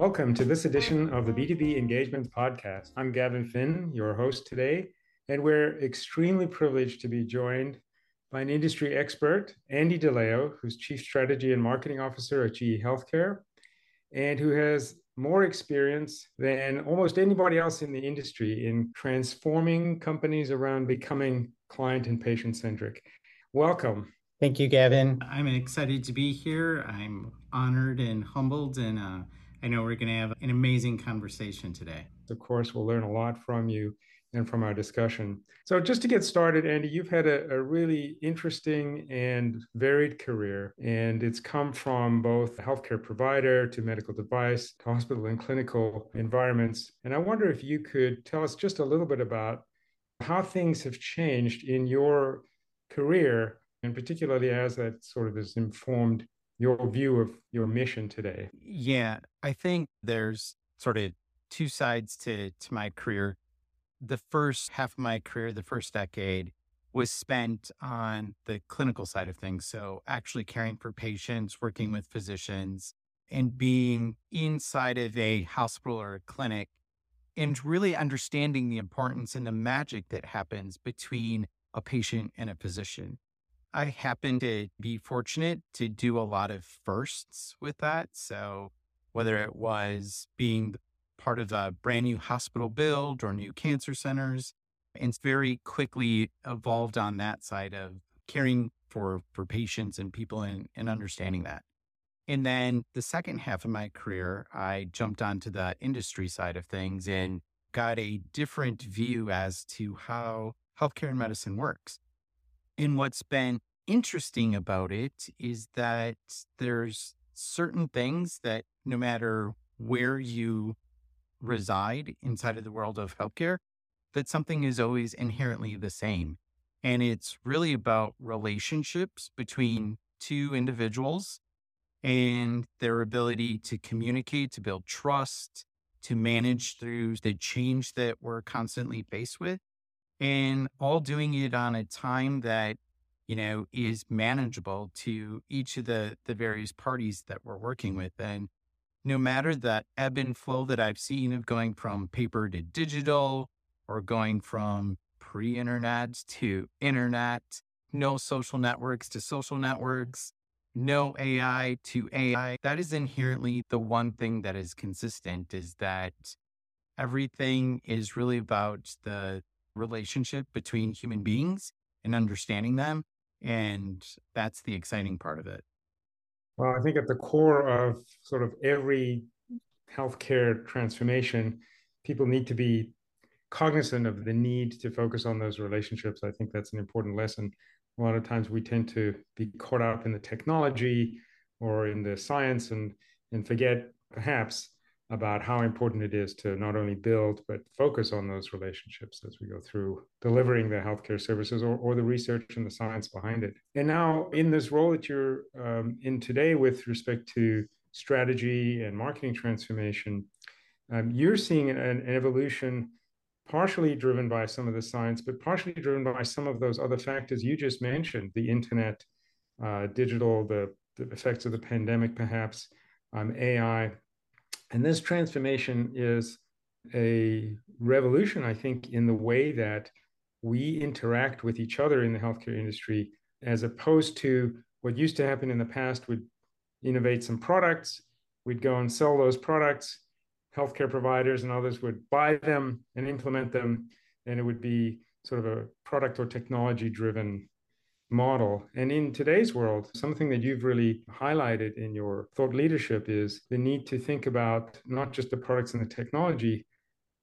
Welcome to this edition of the B2B Engagement Podcast. I'm Gavin Finn, your host today, and we're extremely privileged to be joined by an industry expert, Andy DeLaO, who's Chief Strategy and Marketing Officer at GE Healthcare, and who has more experience than almost anybody else in the industry in transforming companies around becoming client and patient centric. Welcome. Thank you, Gavin. I'm excited to be here. I'm honored and humbled and uh, I know we're going to have an amazing conversation today. Of course, we'll learn a lot from you and from our discussion. So, just to get started, Andy, you've had a, a, really interesting and varied career, and it's come from both healthcare provider to medical device to hospital and clinical environments. And I wonder if you could tell us just a little bit about how things have changed in your career, and particularly as that sort of has informed your view of your mission today. Yeah, I think there's sort of two sides to to my career. The first half of my career, the first decade, was spent on the clinical side of things. So actually caring for patients, working with physicians, and being inside of a hospital or a clinic and really understanding the importance and the magic that happens between a patient and a physician. I happen to be fortunate to do a lot of firsts with that. So, whether it was being part of a brand new hospital build or new cancer centers, it's very quickly evolved on that side of caring for, for patients and people and, and understanding that. And then the second half of my career, I jumped onto the industry side of things and got a different view as to how healthcare and medicine works. And what's been interesting about it is that there's certain things that no matter where you reside inside of the world of healthcare, that something is always inherently the same. And it's really about relationships between two individuals and their ability to communicate, to build trust, to manage through the change that we're constantly faced with and all doing it on a time that you know is manageable to each of the the various parties that we're working with and no matter that ebb and flow that i've seen of going from paper to digital or going from pre-internet to internet no social networks to social networks no ai to ai that is inherently the one thing that is consistent is that everything is really about the relationship between human beings and understanding them. And that's the exciting part of it. Well, I think at the core of sort of every healthcare transformation, people need to be cognizant of the need to focus on those relationships. I think that's an important lesson. A lot of times we tend to be caught up in the technology or in the science and and forget perhaps about how important it is to not only build but focus on those relationships as we go through delivering the healthcare services or, or the research and the science behind it. And now in this role that you're um, in today with respect to strategy and marketing transformation um, you're seeing an, an, evolution partially driven by some of the science but partially driven by some of those other factors you just mentioned the internet uh, digital the, the effects of the pandemic perhaps um, ai and this transformation is a revolution, I think, in the way that we interact with each other in the healthcare industry, as opposed to what used to happen in the past. Would innovate some products, we'd go and sell those products, healthcare providers and others would buy them and implement them, and it would be sort of a product or technology driven model. And in today's world, something that you've really highlighted in your thought leadership is the need to think about not just the products and the technology,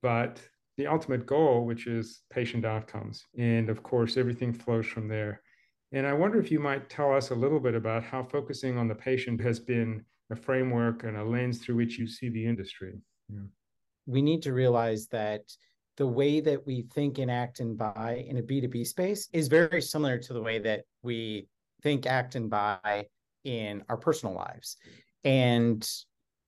but the ultimate goal, which is patient outcomes. And of course, everything flows from there. And I wonder if you might tell us a little bit about how focusing on the patient has been a framework and a lens through which you see the industry. Yeah. We need to realize that the way that we think and act and buy in a B2B space is very similar to the way that we think, act, and buy in our personal lives. And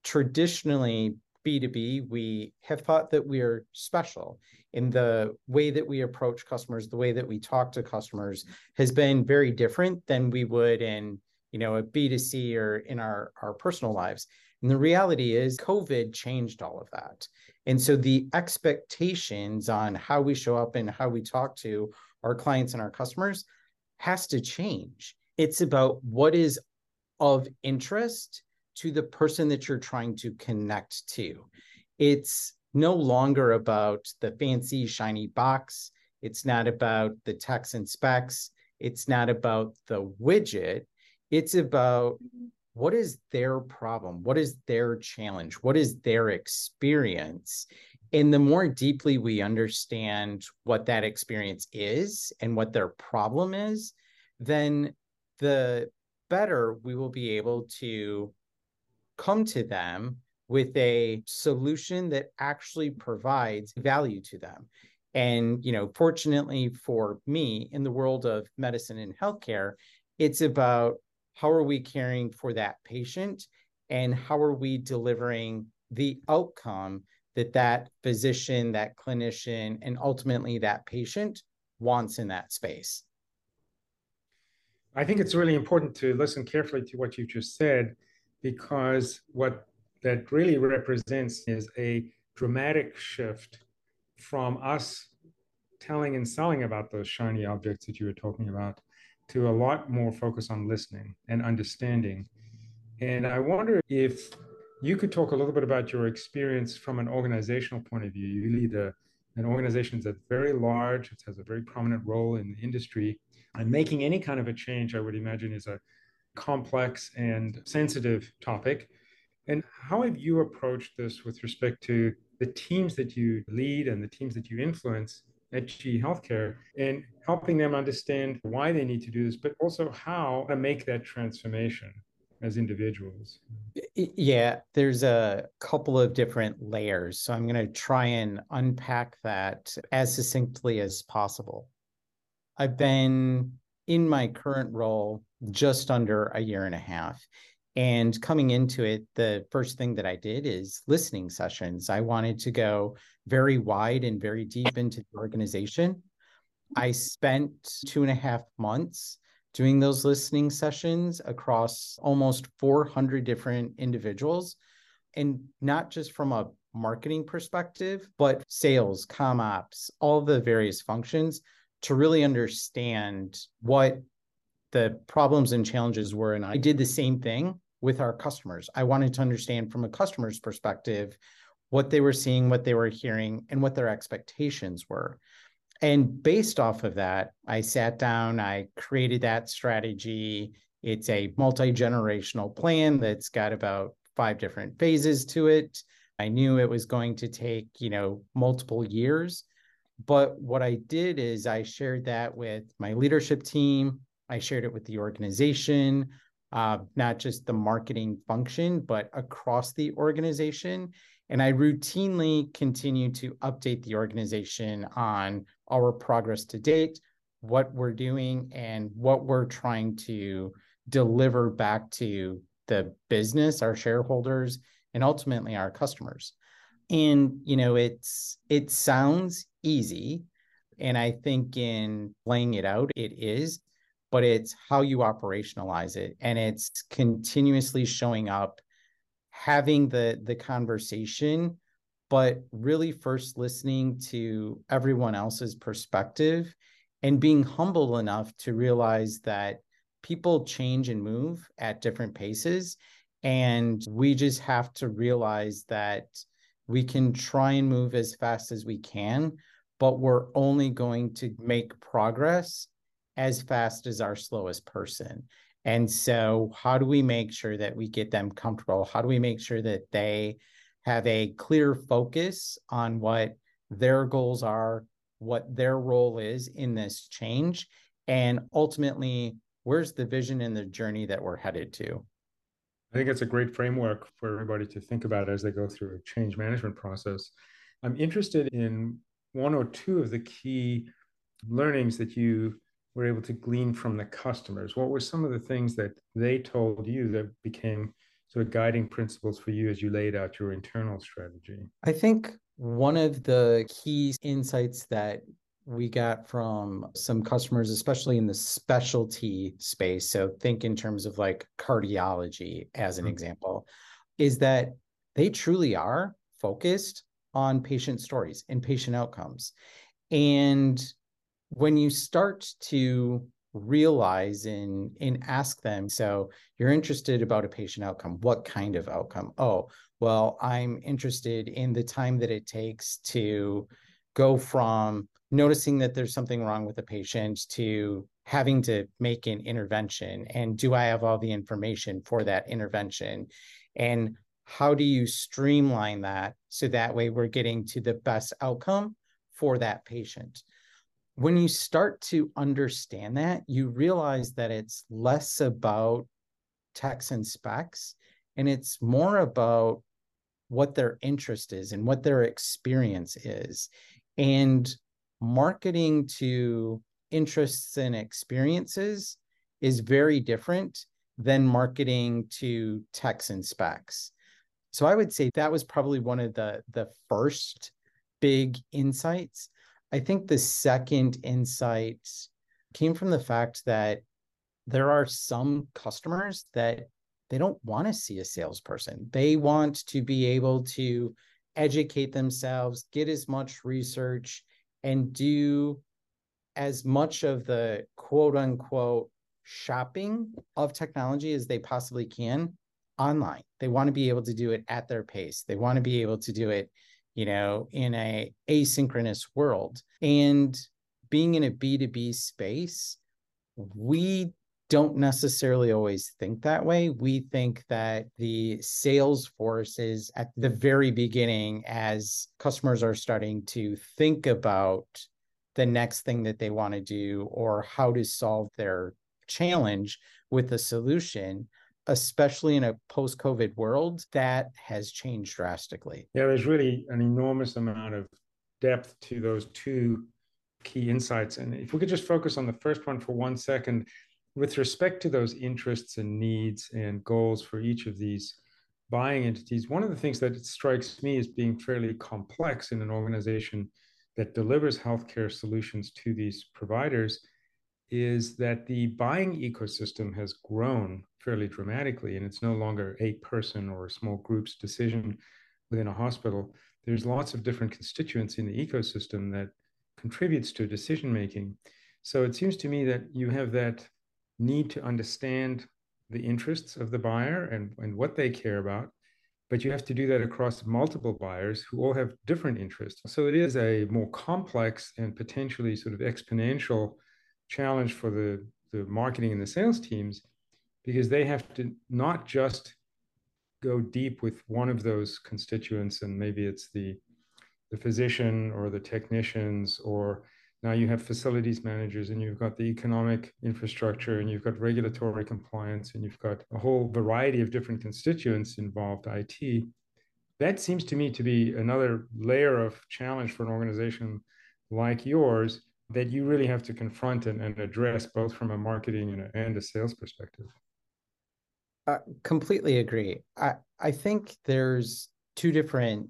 traditionally, B2B, we have thought that we are special in the way that we approach customers, the way that we talk to customers has been very different than we would in, you know, a B2C or in our, our personal lives. And the reality is, COVID changed all of that. And so the expectations on how we show up and how we talk to our clients and our customers has to change. It's about what is of interest to the person that you're trying to connect to. It's no longer about the fancy, shiny box. It's not about the text and specs. It's not about the widget. It's about mm-hmm. What is their problem? What is their challenge? What is their experience? And the more deeply we understand what that experience is and what their problem is, then the better we will be able to come to them with a solution that actually provides value to them. And, you know, fortunately for me in the world of medicine and healthcare, it's about how are we caring for that patient and how are we delivering the outcome that that physician, that clinician, and ultimately that patient wants in that space. I think it's really important to listen carefully to what you just said because what that really represents is a dramatic shift from us telling and selling about those shiny objects that you were talking about to a lot more focus on listening and understanding. And I wonder if you could talk a little bit about your experience from an organizational point of view. You lead a, an organization that's very large, it has a very prominent role in the industry. And making any kind of a change, I would imagine, is a complex and sensitive topic. And how have you approached this with respect to the teams that you lead and the teams that you influence at GE Healthcare and helping them understand why they need to do this, but also how to make that transformation as individuals? Yeah, there's a couple of different layers. So I'm going to try and unpack that as succinctly as possible. I've been in my current role just under a year and a half. And coming into it, the first thing that I did is listening sessions. I wanted to go very wide and very deep into the organization. I spent two and a half months doing those listening sessions across almost 400 different individuals. And not just from a marketing perspective, but sales, com ops, all the various functions to really understand what the problems and challenges were. And I did the same thing with our customers. I wanted to understand from a customer's perspective what they were seeing, what they were hearing, and what their expectations were. And based off of that, I sat down, I created that strategy. It's a multi generational plan that's got about five different phases to it. I knew it was going to take, you know, multiple years. But what I did is I shared that with my leadership team. I shared it with the organization, uh, not just the marketing function, but across the organization. And I routinely continue to update the organization on our progress to date, what we're doing, and what we're trying to deliver back to the business, our shareholders, and ultimately our customers. And you know, it's it sounds easy, and I think in laying it out, it is, but it's how you operationalize it, and it's continuously showing up, having the the conversation but really first listening to everyone else's perspective and being humble enough to realize that people change and move at different paces. And we just have to realize that we can try and move as fast as we can, but we're only going to make progress as fast as our slowest person. And so, how do we make sure that we get them comfortable? How do we make sure that they have a clear focus on what their goals are, what their role is in this change, and ultimately, where's the vision and the journey that we're headed to? I think it's a great framework for everybody to think about as they go through a change management process. I'm interested in one or two of the key learnings that you were able to glean from the customers. What were some of the things that they told you that became sort of guiding principles for you as you laid out your internal strategy? I think one of the key insights that we got from some customers, especially in the specialty space. So think in terms of like cardiology as an mm-hmm. example, is that they truly are focused on patient stories and patient outcomes. And when you start to realize and, and ask them, so you're interested about a patient outcome, what kind of outcome? Oh, well, I'm interested in the time that it takes to go from noticing that there's something wrong with the patient to having to make an intervention and do i have all the information for that intervention? And how do you streamline that so that way we're getting to the best outcome for that patient when you start to understand that you realize that it's less about techs and specs and it's more about what their interest is and what their experience is and marketing to interests and experiences is very different than marketing to techs and specs. So I would say that was probably one of the the first big insights. I think the second insight came from the fact that there are some customers that they don't want to see a salesperson. They want to be able to educate themselves, get as much research, and do as much of the quote unquote shopping of technology as they possibly can online. They want to be able to do it at their pace. They want to be able to do it, you know, in a asynchronous world. And being in a B2B space, we don't necessarily always think that way. We think that the sales force is at the very beginning as customers are starting to think about the next thing that they want to do or how to solve their challenge with a solution especially in a post-covid world that has changed drastically. Yeah there's really an enormous amount of depth to those two key insights. And if we could just focus on the first one for one second with respect to those interests and needs and goals for each of these buying entities, one of the things that strikes me as being fairly complex in an organization that delivers healthcare solutions to these providers is that the buying ecosystem has grown fairly dramatically and it's no longer a person or a small group's decision within a hospital. There's lots of different constituents in the ecosystem that contributes to decision making so it seems to me that you have that need to understand the interests of the buyer and, and what they care about but you have to do that across multiple buyers who all have different interests. So it is a more complex and potentially sort of exponential challenge for the, the marketing and the sales teams because they have to not just go deep with one of those constituents and maybe it's the the physician or the technicians or now you have facilities managers and you've got the economic infrastructure and you've got regulatory compliance and you've got a whole variety of different constituents involved IT. That seems to me to be another layer of challenge for an organization like yours that you really have to confront and, and address both from a marketing and a, and a sales perspective. I completely agree. I, I think there's two different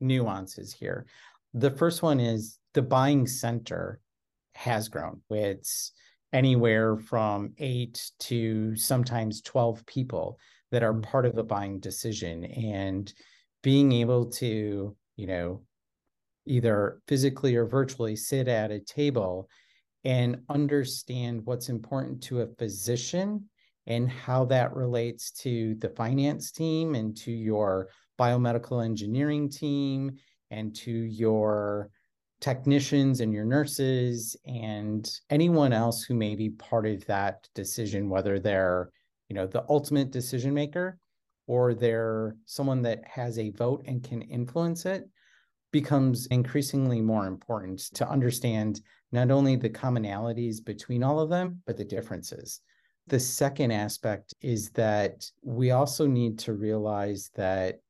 nuances here. The first one is the buying center has grown. It's anywhere from eight to sometimes 12 people that are mm. part of a buying decision. And being able to, you know, either physically or virtually sit at a table and understand what's important to a physician and how that relates to the finance team and to your biomedical engineering team and to your technicians and your nurses and anyone else who may be part of that decision whether they're you know the ultimate decision maker or they're someone that has a vote and can influence it becomes increasingly more important to understand not only the commonalities between all of them but the differences the second aspect is that we also need to realize that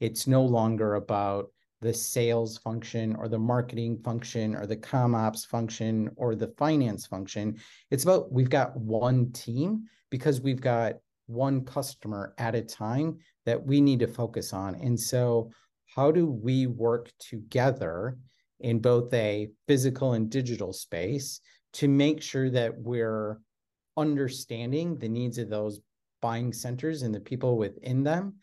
it's no longer about the sales function or the marketing function or the com ops function or the finance function. It's about we've got one team because we've got one customer at a time that we need to focus on. And so, how do we work together in both a physical and digital space to make sure that we're understanding the needs of those buying centers and the people within them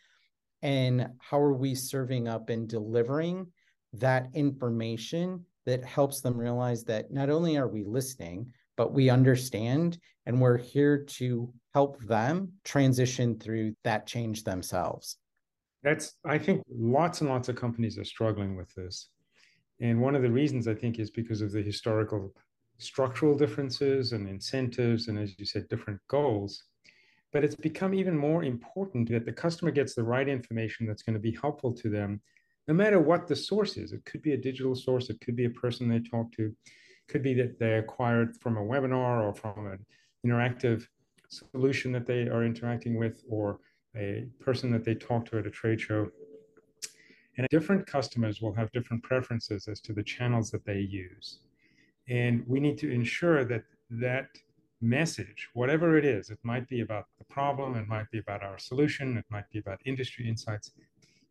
and how are we serving up and delivering that information that helps them realize that not only are we listening, but we understand and we're here to help them transition through that change themselves. That's, I think lots and lots of companies are struggling with this. And one of the reasons I think is because of the historical structural differences and incentives, and as you said, different goals. But it's become even more important that the customer gets the right information that's going to be helpful to them, no matter what the source is. It could be a digital source, it could be a person they talk to, it could be that they acquired from a webinar or from an interactive solution that they are interacting with, or a person that they talk to at a trade show. And different customers will have different preferences as to the channels that they use. And we need to ensure that that message, whatever it is, it might be about the problem, it might be about our solution, it might be about industry insights,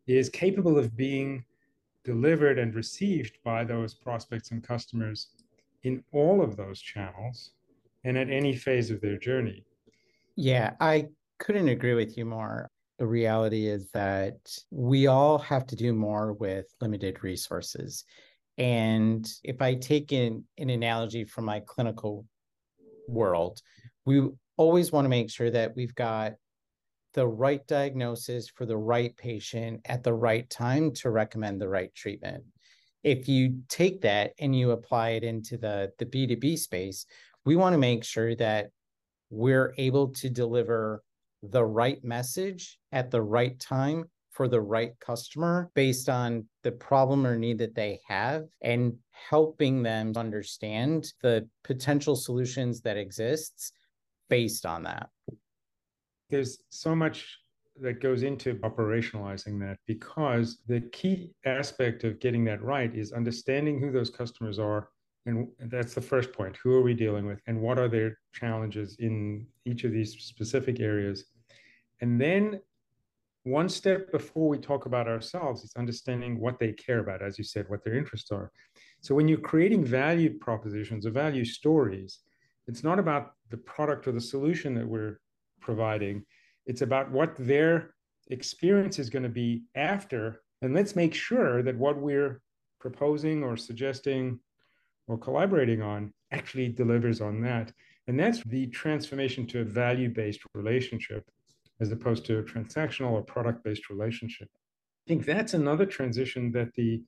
is capable of being delivered and received by those prospects and customers in all of those channels and at any phase of their journey. Yeah, I couldn't agree with you more. The reality is that we all have to do more with limited resources. And if I take in an analogy from my clinical world, we always want to make sure that we've got the right diagnosis for the right patient at the right time to recommend the right treatment. If you take that and you apply it into the, the B2B space, we want to make sure that we're able to deliver the right message at the right time for the right customer based on the problem or need that they have and helping them understand the potential solutions that exists based on that. There's so much that goes into operationalizing that because the key aspect of getting that right is understanding who those customers are and that's the first point who are we dealing with and what are their challenges in each of these specific areas and then one step before we talk about ourselves is understanding what they care about, as you said, what their interests are. So when you're creating value propositions or value stories, it's not about the product or the solution that we're providing. It's about what their experience is going to be after. And let's make sure that what we're proposing or suggesting or collaborating on actually delivers on that. And that's the transformation to a value based relationship as opposed to a transactional or product based relationship. I think that's another transition that the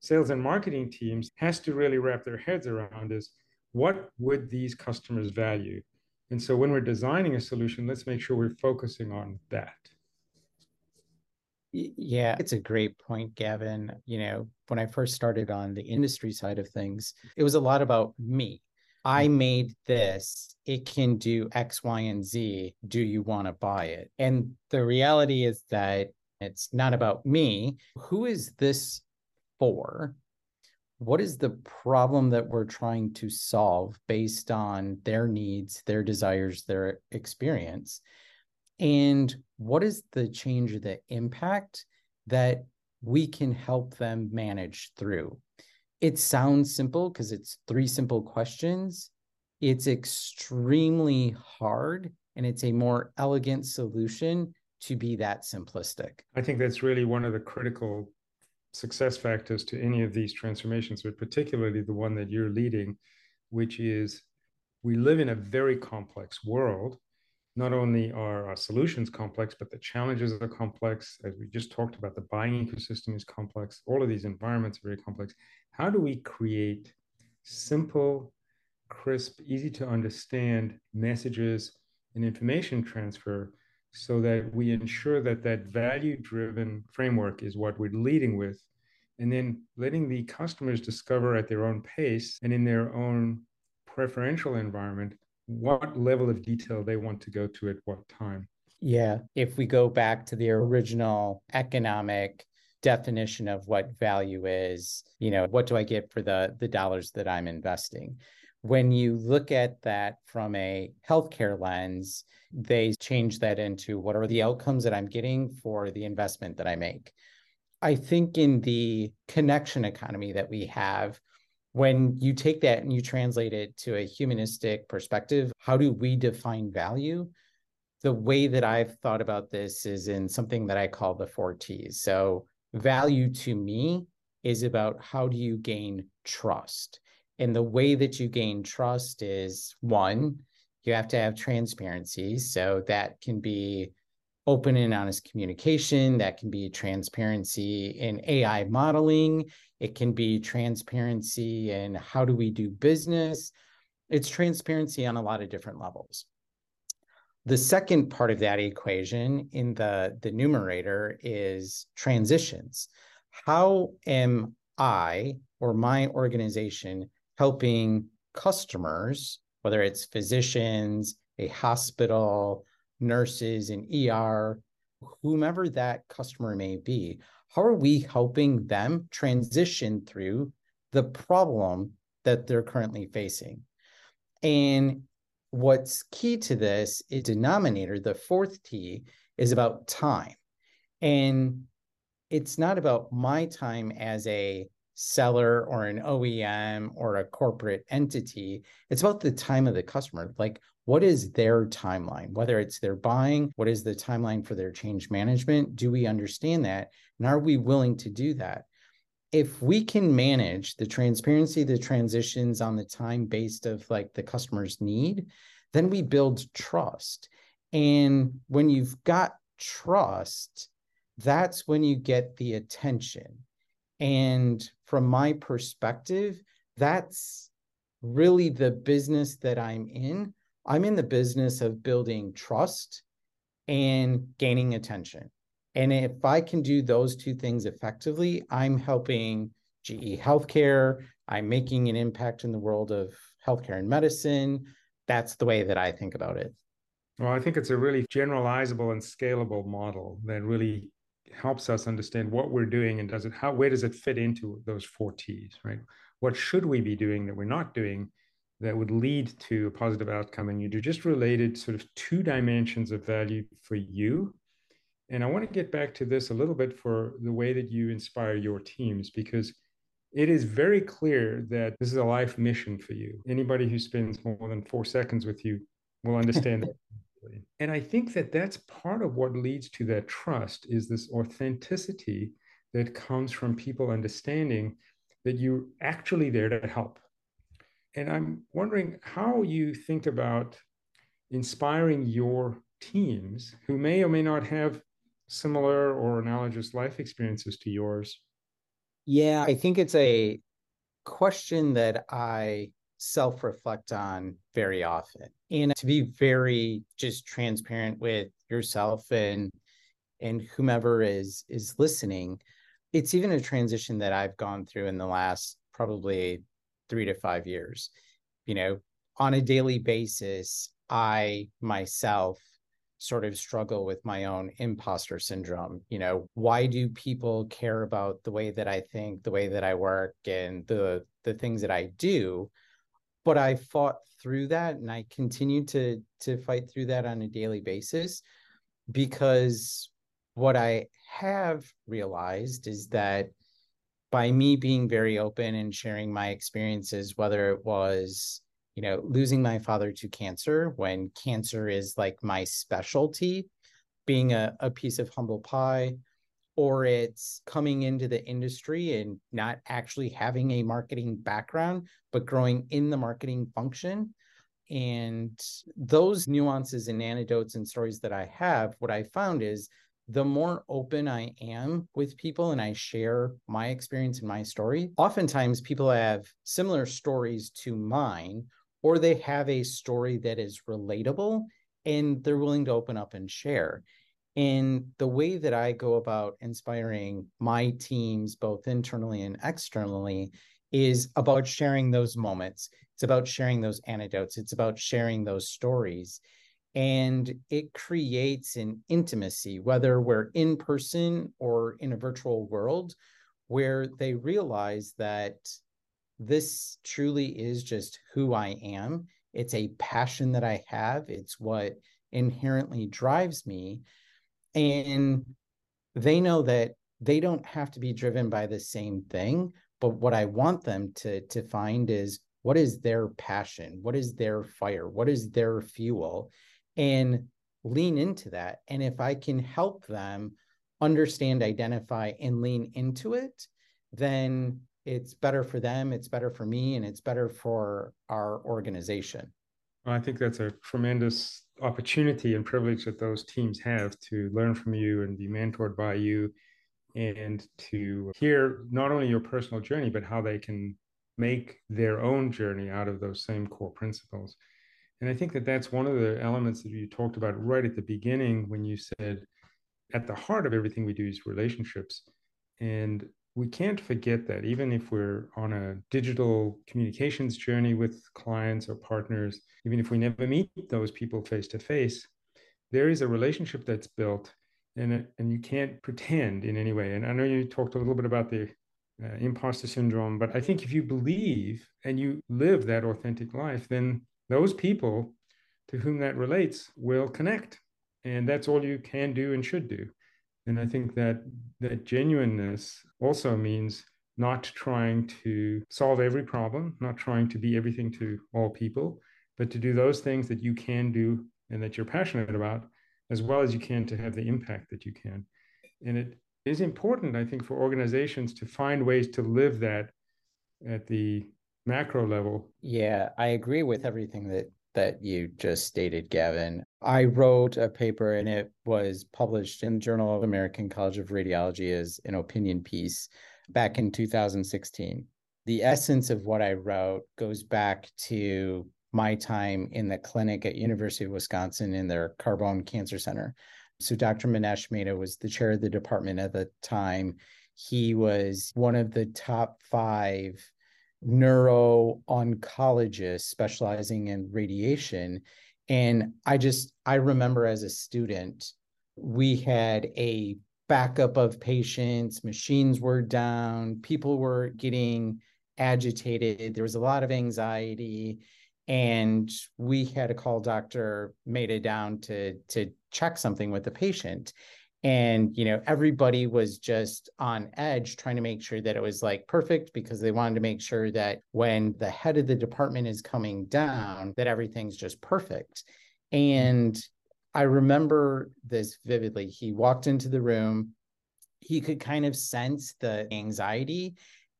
sales and marketing teams has to really wrap their heads around is what would these customers value? And so when we're designing a solution, let's make sure we're focusing on that. Yeah, it's a great point, Gavin. You know, when I first started on the industry side of things, it was a lot about me. I mm-hmm. made this, it can do X, Y, and Z. Do you want to buy it? And the reality is that it's not about me. Who is this for? What is the problem that we're trying to solve based on their needs, their desires, their experience? And what is the change, the impact that we can help them manage through? it sounds simple because it's three simple questions. It's extremely hard and it's a more elegant solution to be that simplistic. I think that's really one of the critical success factors to any of these transformations, but particularly the one that you're leading, which is we live in a very complex world. Not only are our solutions complex, but the challenges are complex. As we just talked about, the buying ecosystem is complex. All of these environments are very complex how do we create simple, crisp, easy to understand messages and information transfer so that we ensure that that value driven framework is what we're leading with and then letting the customers discover at their own pace and in their own preferential environment what level of detail they want to go to at what time. Yeah. If we go back to the original economic definition of what value is you know what do i get for the the dollars that i'm investing when you look at that from a healthcare lens they change that into what are the outcomes that i'm getting for the investment that i make i think in the connection economy that we have when you take that and you translate it to a humanistic perspective how do we define value the way that I've thought about this is in something that I call the four T's. So, value to me is about how do you gain trust? And the way that you gain trust is one, you have to have transparency. So, that can be open and honest communication, that can be transparency in AI modeling, it can be transparency in how do we do business. It's transparency on a lot of different levels. The second part of that equation in the, the numerator is transitions. How am I or my organization helping customers, whether it's physicians, a hospital, nurses, an ER, whomever that customer may be, how are we helping them transition through the problem that they're currently facing? And what's key to this is denominator, the fourth T is about time. And it's not about my time as a seller or an OEM or a corporate entity. It's about the time of the customer. Like, what is their timeline? Whether it's their buying, what is the timeline for their change management? Do we understand that? And are we willing to do that? If we can manage the transparency, the transitions on the time based of like the customer's need, then we build trust. And when you've got trust, that's when you get the attention. And from my perspective, that's really the business that I'm in. I'm in the business of building trust and gaining attention. And if I can do those two things effectively, I'm helping GE Healthcare. I'm making an impact in the world of healthcare and medicine that's the way that I think about it. Well, I think it's a really generalizable and scalable model that really helps us understand what we're doing and does it how where does it fit into those four T's, right? What should we be doing that we're not doing that would lead to a positive outcome? And you just related sort of two dimensions of value for you. And I want to get back to this a little bit for the way that you inspire your teams because it is very clear that this is a life mission for you. Anybody who spends more than four seconds with you will understand that. And I think that that's part of what leads to that trust is this authenticity that comes from people understanding that you're actually there to help. And I'm wondering how you think about inspiring your teams who may or may not have similar or analogous life experiences to yours yeah, I think it's a question that I self reflect on very often. And to be very just transparent with yourself and and whomever is is listening, it's even a transition that I've gone through in the last probably 3 to 5 years. You know, on a daily basis, I myself sort of struggle with my own imposter syndrome. You know, why do people care about the way that I think, the way that I work, and the the things that I do? But I fought through that, and I continue to to fight through that on a daily basis because what I have realized is that by me being very open and sharing my experiences, whether it was you know, losing my father to cancer when cancer is like my specialty, being a, a piece of humble pie, or it's coming into the industry and not actually having a marketing background, but growing in the marketing function. And those nuances and anecdotes and stories that I have, what I found is the more open I am with people and I share my experience and my story, oftentimes people have similar stories to mine or they have a story that is relatable and they're willing to open up and share. And the way that I go about inspiring my teams, both internally and externally, is about sharing those moments. It's about sharing those anecdotes. It's about sharing those stories. And it creates an intimacy, whether we're in person or in a virtual world, where they realize that this truly is just who I am. It's a passion that I have, it's what inherently drives me. And they know that they don't have to be driven by the same thing. But what I want them to, to find is what is their passion? What is their fire? What is their fuel? And lean into that. And if I can help them understand, identify, and lean into it, then it's better for them, it's better for me, and it's better for our organization. I think that's a tremendous opportunity and privilege that those teams have to learn from you and be mentored by you and to hear not only your personal journey, but how they can make their own journey out of those same core principles. And I think that that's one of the elements that you talked about right at the beginning when you said at the heart of everything we do is relationships. And we can't forget that even if we're on a digital communications journey with clients or partners, even if we never meet those people face to face, there is a relationship that's built and, and you can't pretend in any way. And I know you talked a little bit about the uh, imposter syndrome, but I think if you believe and you live that authentic life, then those people to whom that relates will connect. And that's all you can do and should do. And I think that that genuineness also means not trying to solve every problem, not trying to be everything to all people, but to do those things that you can do and that you're passionate about, as well as you can to have the impact that you can. And it is important, I think, for organizations to find ways to live that at the macro level. Yeah, I agree with everything that that you just stated, Gavin. I wrote a paper and it was published in the Journal of American College of Radiology as an opinion piece back in 2016. The essence of what I wrote goes back to my time in the clinic at University of Wisconsin in their Carbone Cancer Center. So Dr. Minesh Mehta was the chair of the department at the time. He was one of the top five neuro oncologist specializing in radiation. And I just, I remember as a student, we had a backup of patients, machines were down, people were getting agitated, there was a lot of anxiety. And we had to call Dr. Mehta down to, to check something with the patient and you know everybody was just on edge trying to make sure that it was like perfect because they wanted to make sure that when the head of the department is coming down that everything's just perfect. And i remember this vividly. He walked into the room. He could kind of sense the anxiety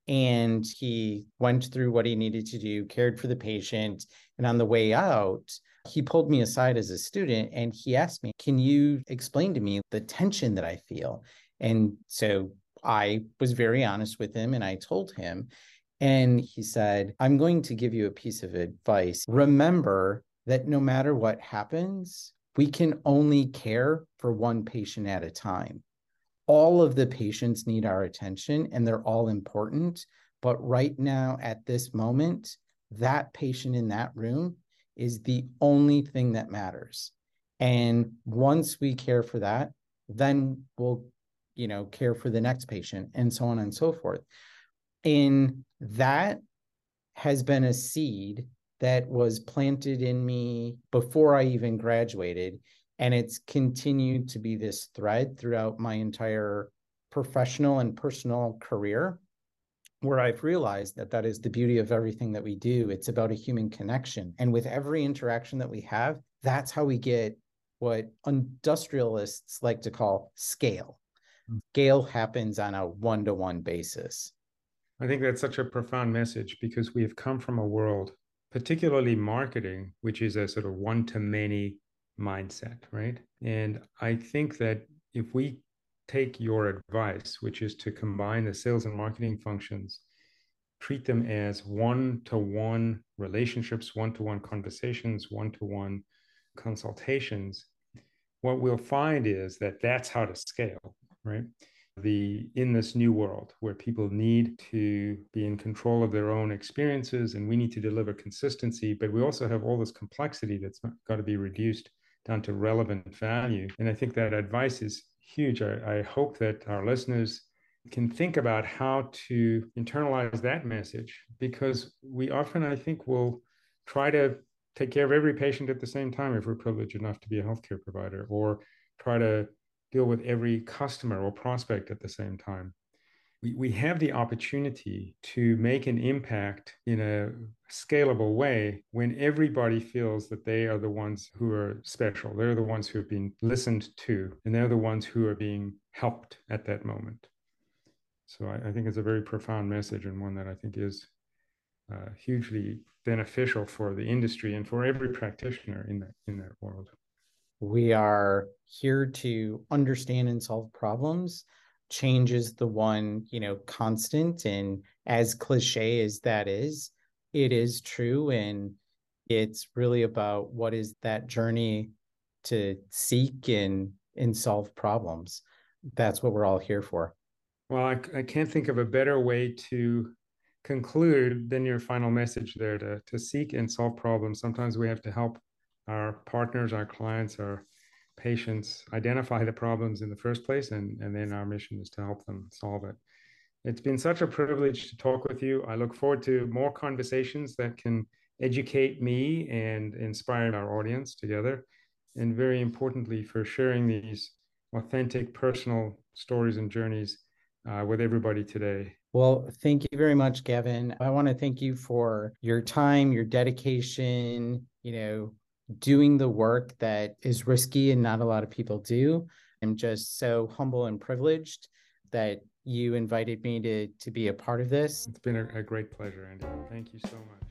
and he went through what he needed to do cared for the patient. And on the way out he pulled me aside as a student and he asked me, Can you explain to me the tension that I feel? And so I was very honest with him and I told him. And he said, I'm going to give you a piece of advice. Remember that no matter what happens, we can only care for one patient at a time. All of the patients need our attention and they're all important. But right now, at this moment, that patient in that room is the only thing that matters. And once we care for that, then we'll, you know, care for the next patient and so on and so forth. And that has been a seed that was planted in me before I even graduated. And it's continued to be this thread throughout my entire professional and personal career where I've realized that that is the beauty of everything that we do. It's about a human connection. And with every interaction that we have, that's how we get what industrialists like to call scale. Mm. Scale happens on a one to one basis. I think that's such a profound message because we have come from a world, particularly marketing, which is a sort of one to many mindset, right? And I think that if we take your advice, which is to combine the sales and marketing functions, treat them as one to one relationships, one to one conversations, one to one consultations, what we'll find is that that's how to scale, right? The in this new world where people need to be in control of their own experiences and we need to deliver consistency, but we also have all this complexity that's got to be reduced down to relevant value. And I think that advice is huge. I, I hope that our listeners can think about how to internalize that message because we often, I think, will try to take care of every patient at the same time if we're privileged enough to be a healthcare provider or try to deal with every customer or prospect at the same time. We, we have the opportunity to make an impact in a scalable way when everybody feels that they are the ones who are special. They're the ones who have been listened to, and they're the ones who are being helped at that moment. So I, I think it's a very profound message and one that I think is uh, hugely beneficial for the industry and for every practitioner in that in that world. We are here to understand and solve problems. Change is the one, you know, constant. And as cliche as that is, it is true. And it's really about what is that journey to seek and and solve problems. That's what we're all here for. Well, I, I can't think of a better way to conclude than your final message there to, to seek and solve problems. Sometimes we have to help our partners, our clients, our patients identify the problems in the first place, and, and then our mission is to help them solve it. It's been such a privilege to talk with you. I look forward to more conversations that can educate me and inspire our audience together. And very importantly, for sharing these authentic personal stories and journeys uh, with everybody today. Well, thank you very much, Gavin. I want to thank you for your time, your dedication, you know, doing the work that is risky and not a lot of people do. I'm just so humble and privileged that you invited me to to be a part of this. It's been a, great pleasure, Andy. Thank you so much.